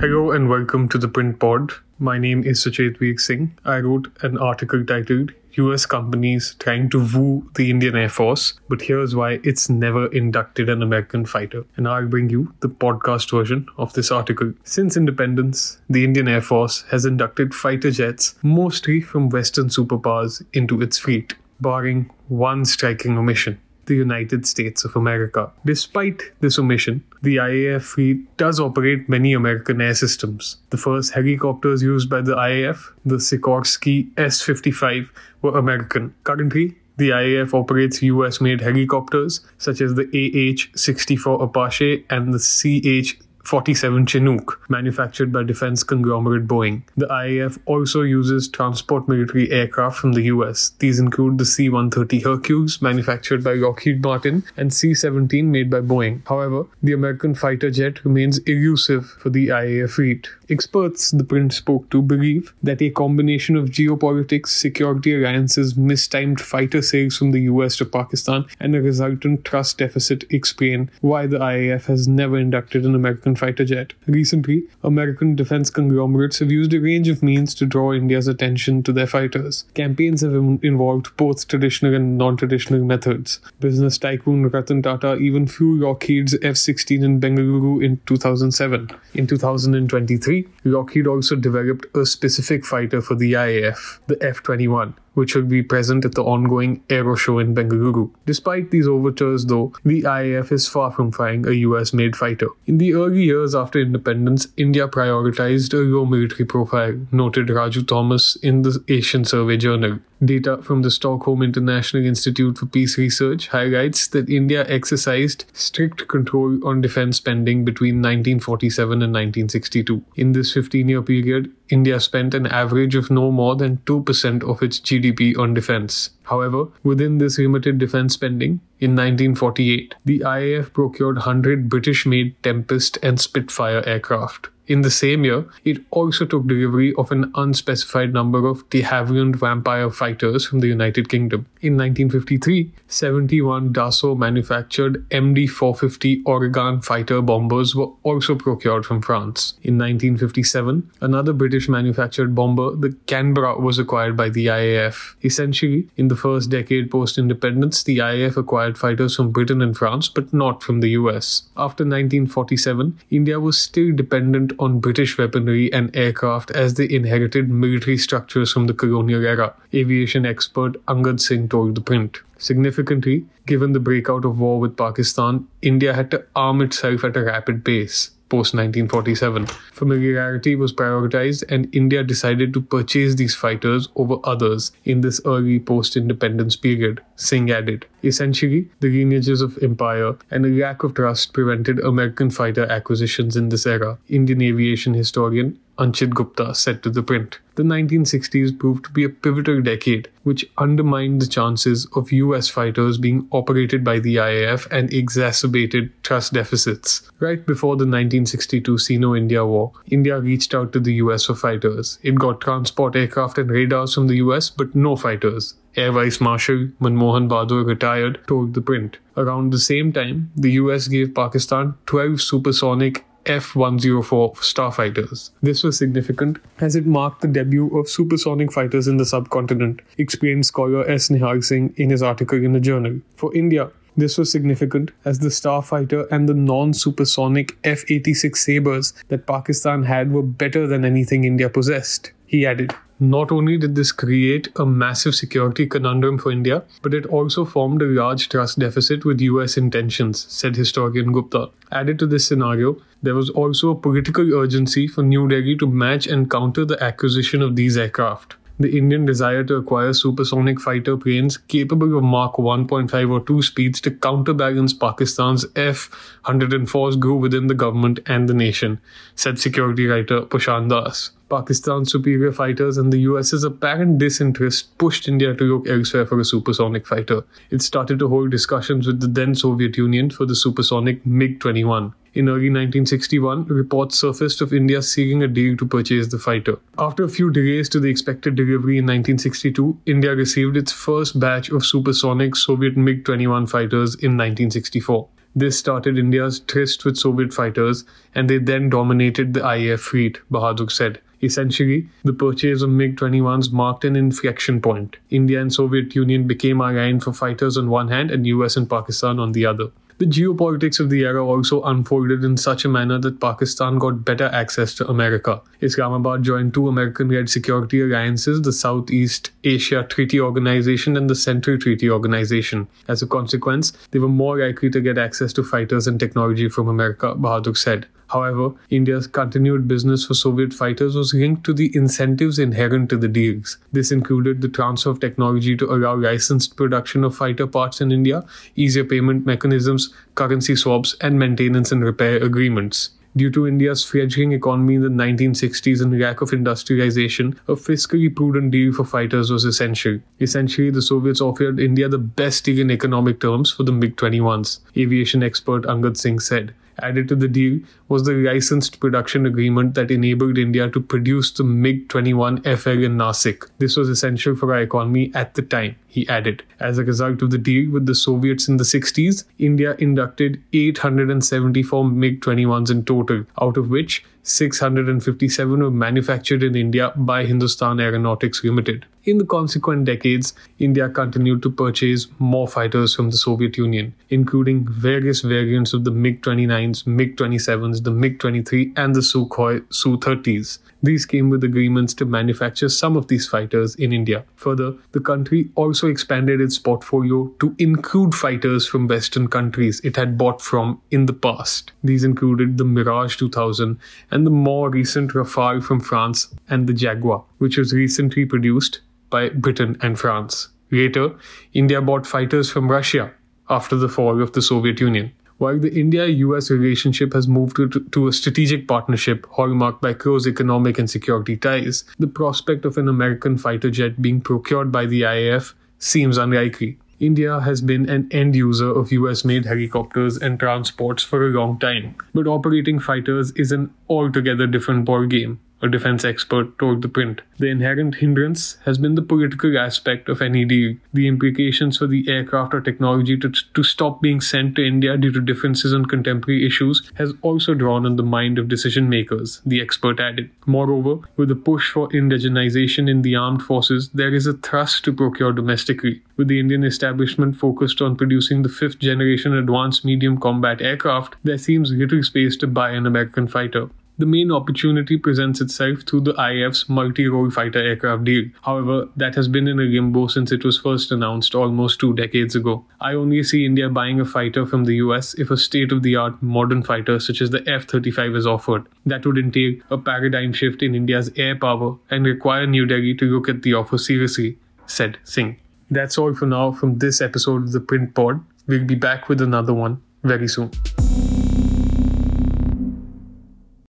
Hello and welcome to the Print Pod. My name is Suchet Veer Singh. I wrote an article titled US Companies Trying to Woo the Indian Air Force, but here's why it's never inducted an American fighter. And I'll bring you the podcast version of this article. Since independence, the Indian Air Force has inducted fighter jets, mostly from Western superpowers, into its fleet, barring one striking omission the United States of America. Despite this omission, the IAF does operate many American air systems. The first helicopters used by the IAF, the Sikorsky S 55, were American. Currently, the IAF operates US made helicopters such as the AH 64 Apache and the CH 47 Chinook, manufactured by defense conglomerate Boeing. The IAF also uses transport military aircraft from the US. These include the C 130 Hercules, manufactured by Lockheed Martin, and C 17 made by Boeing. However, the American fighter jet remains elusive for the IAF fleet. Experts the print spoke to believe that a combination of geopolitics, security alliances, mistimed fighter sales from the US to Pakistan, and a resultant trust deficit explain why the IAF has never inducted an American fighter jet. Recently, American defense conglomerates have used a range of means to draw India's attention to their fighters. Campaigns have involved both traditional and non traditional methods. Business tycoon Ratan Tata even flew Lockheed's F 16 in Bengaluru in 2007. In 2023, Lockheed also developed a specific fighter for the IAF, the F 21 which will be present at the ongoing Aero Show in Bengaluru. Despite these overtures, though, the IAF is far from flying a US made fighter. In the early years after independence, India prioritized a low military profile, noted Raju Thomas in the Asian Survey Journal. Data from the Stockholm International Institute for Peace Research highlights that India exercised strict control on defense spending between 1947 and 1962. In this 15 year period, India spent an average of no more than 2% of its GDP on defense. However, within this limited defense spending, in 1948, the IAF procured 100 British made Tempest and Spitfire aircraft. In the same year, it also took delivery of an unspecified number of de Havilland Vampire fighters from the United Kingdom. In 1953, 71 Dassault manufactured MD 450 Ouragan fighter bombers were also procured from France. In 1957, another British manufactured bomber, the Canberra, was acquired by the IAF. Essentially, in the first decade post independence, the IAF acquired fighters from Britain and France, but not from the US. After 1947, India was still dependent on British weaponry and aircraft as they inherited military structures from the colonial era, aviation expert Angad Singh told the print. Significantly, given the breakout of war with Pakistan, India had to arm itself at a rapid pace post 1947. Familiarity was prioritized, and India decided to purchase these fighters over others in this early post independence period, Singh added. Essentially, the lineages of empire and a lack of trust prevented American fighter acquisitions in this era, Indian aviation historian Anchit Gupta said to the print. The 1960s proved to be a pivotal decade, which undermined the chances of US fighters being operated by the IAF and exacerbated trust deficits. Right before the 1962 Sino India War, India reached out to the US for fighters. It got transport aircraft and radars from the US, but no fighters. Air Vice Marshal Manmohan Bahadur retired, told the print. Around the same time, the US gave Pakistan 12 supersonic F 104 starfighters. This was significant as it marked the debut of supersonic fighters in the subcontinent, explained scholar S. Nihal Singh in his article in the journal. For India, this was significant as the Starfighter and the non supersonic F 86 Sabres that Pakistan had were better than anything India possessed. He added, not only did this create a massive security conundrum for India, but it also formed a large trust deficit with US intentions, said historian Gupta. Added to this scenario, there was also a political urgency for New Delhi to match and counter the acquisition of these aircraft the Indian desire to acquire supersonic fighter planes capable of Mach 1.5 or 2 speeds to counterbalance Pakistan's F 104s grew within the government and the nation, said security writer Prashant Das. Pakistan's superior fighters and the US's apparent disinterest pushed India to look elsewhere for a supersonic fighter. It started to hold discussions with the then Soviet Union for the supersonic MiG 21. In early 1961, reports surfaced of India seeking a deal to purchase the fighter. After a few delays to the expected delivery in 1962, India received its first batch of supersonic Soviet MiG 21 fighters in 1964. This started India's tryst with Soviet fighters, and they then dominated the IAF fleet, Bahadur said. Essentially, the purchase of MiG 21s marked an inflection point. India and Soviet Union became aligned for fighters on one hand and US and Pakistan on the other. The geopolitics of the era also unfolded in such a manner that Pakistan got better access to America. Islamabad joined two American led security alliances the Southeast Asia Treaty Organization and the Central Treaty Organization. As a consequence, they were more likely to get access to fighters and technology from America, Bahadur said. However, India's continued business for Soviet fighters was linked to the incentives inherent to the deals. This included the transfer of technology to allow licensed production of fighter parts in India, easier payment mechanisms, currency swaps, and maintenance and repair agreements. Due to India's fledgling economy in the 1960s and lack of industrialization, a fiscally prudent deal for fighters was essential. Essentially, the Soviets offered India the best deal in economic terms for the MiG 21s, aviation expert Angad Singh said. Added to the deal was the licensed production agreement that enabled India to produce the MiG 21 FL in Nasik. This was essential for our economy at the time, he added. As a result of the deal with the Soviets in the 60s, India inducted 874 MiG 21s in total, out of which 657 were manufactured in India by Hindustan Aeronautics Limited. In the consequent decades, India continued to purchase more fighters from the Soviet Union, including various variants of the MiG 29s, MiG 27s, the MiG 23, and the Sukhoi Su 30s. These came with agreements to manufacture some of these fighters in India. Further, the country also expanded its portfolio to include fighters from Western countries it had bought from in the past. These included the Mirage 2000 and the more recent Rafale from France and the Jaguar, which was recently produced by Britain and France. Later, India bought fighters from Russia after the fall of the Soviet Union. While the India US relationship has moved to, to, a strategic partnership hallmarked by close economic and security ties, the prospect of an American fighter jet being procured by the IAF seems unlikely. India has been an end user of US made helicopters and transports for a long time, but operating fighters is an altogether different ballgame a defense expert told the print. The inherent hindrance has been the political aspect of any deal. The implications for the aircraft or technology to, to stop being sent to India due to differences on contemporary issues has also drawn on the mind of decision makers, the expert added. Moreover, with the push for indigenization in the armed forces, there is a thrust to procure domestically. With the Indian establishment focused on producing the fifth generation advanced medium combat aircraft, there seems little space to buy an American fighter the main opportunity presents itself through the IAF's multi role fighter aircraft deal. However, that has been in a limbo since it was first announced almost two decades ago. I only see India buying a fighter from the US if a state of the art modern fighter such as the F 35 is offered. That would entail a paradigm shift in India's air power and require New Delhi to look at the offer seriously, said Singh. That's all for now from this episode of the Print Pod. We'll be back with another one very soon.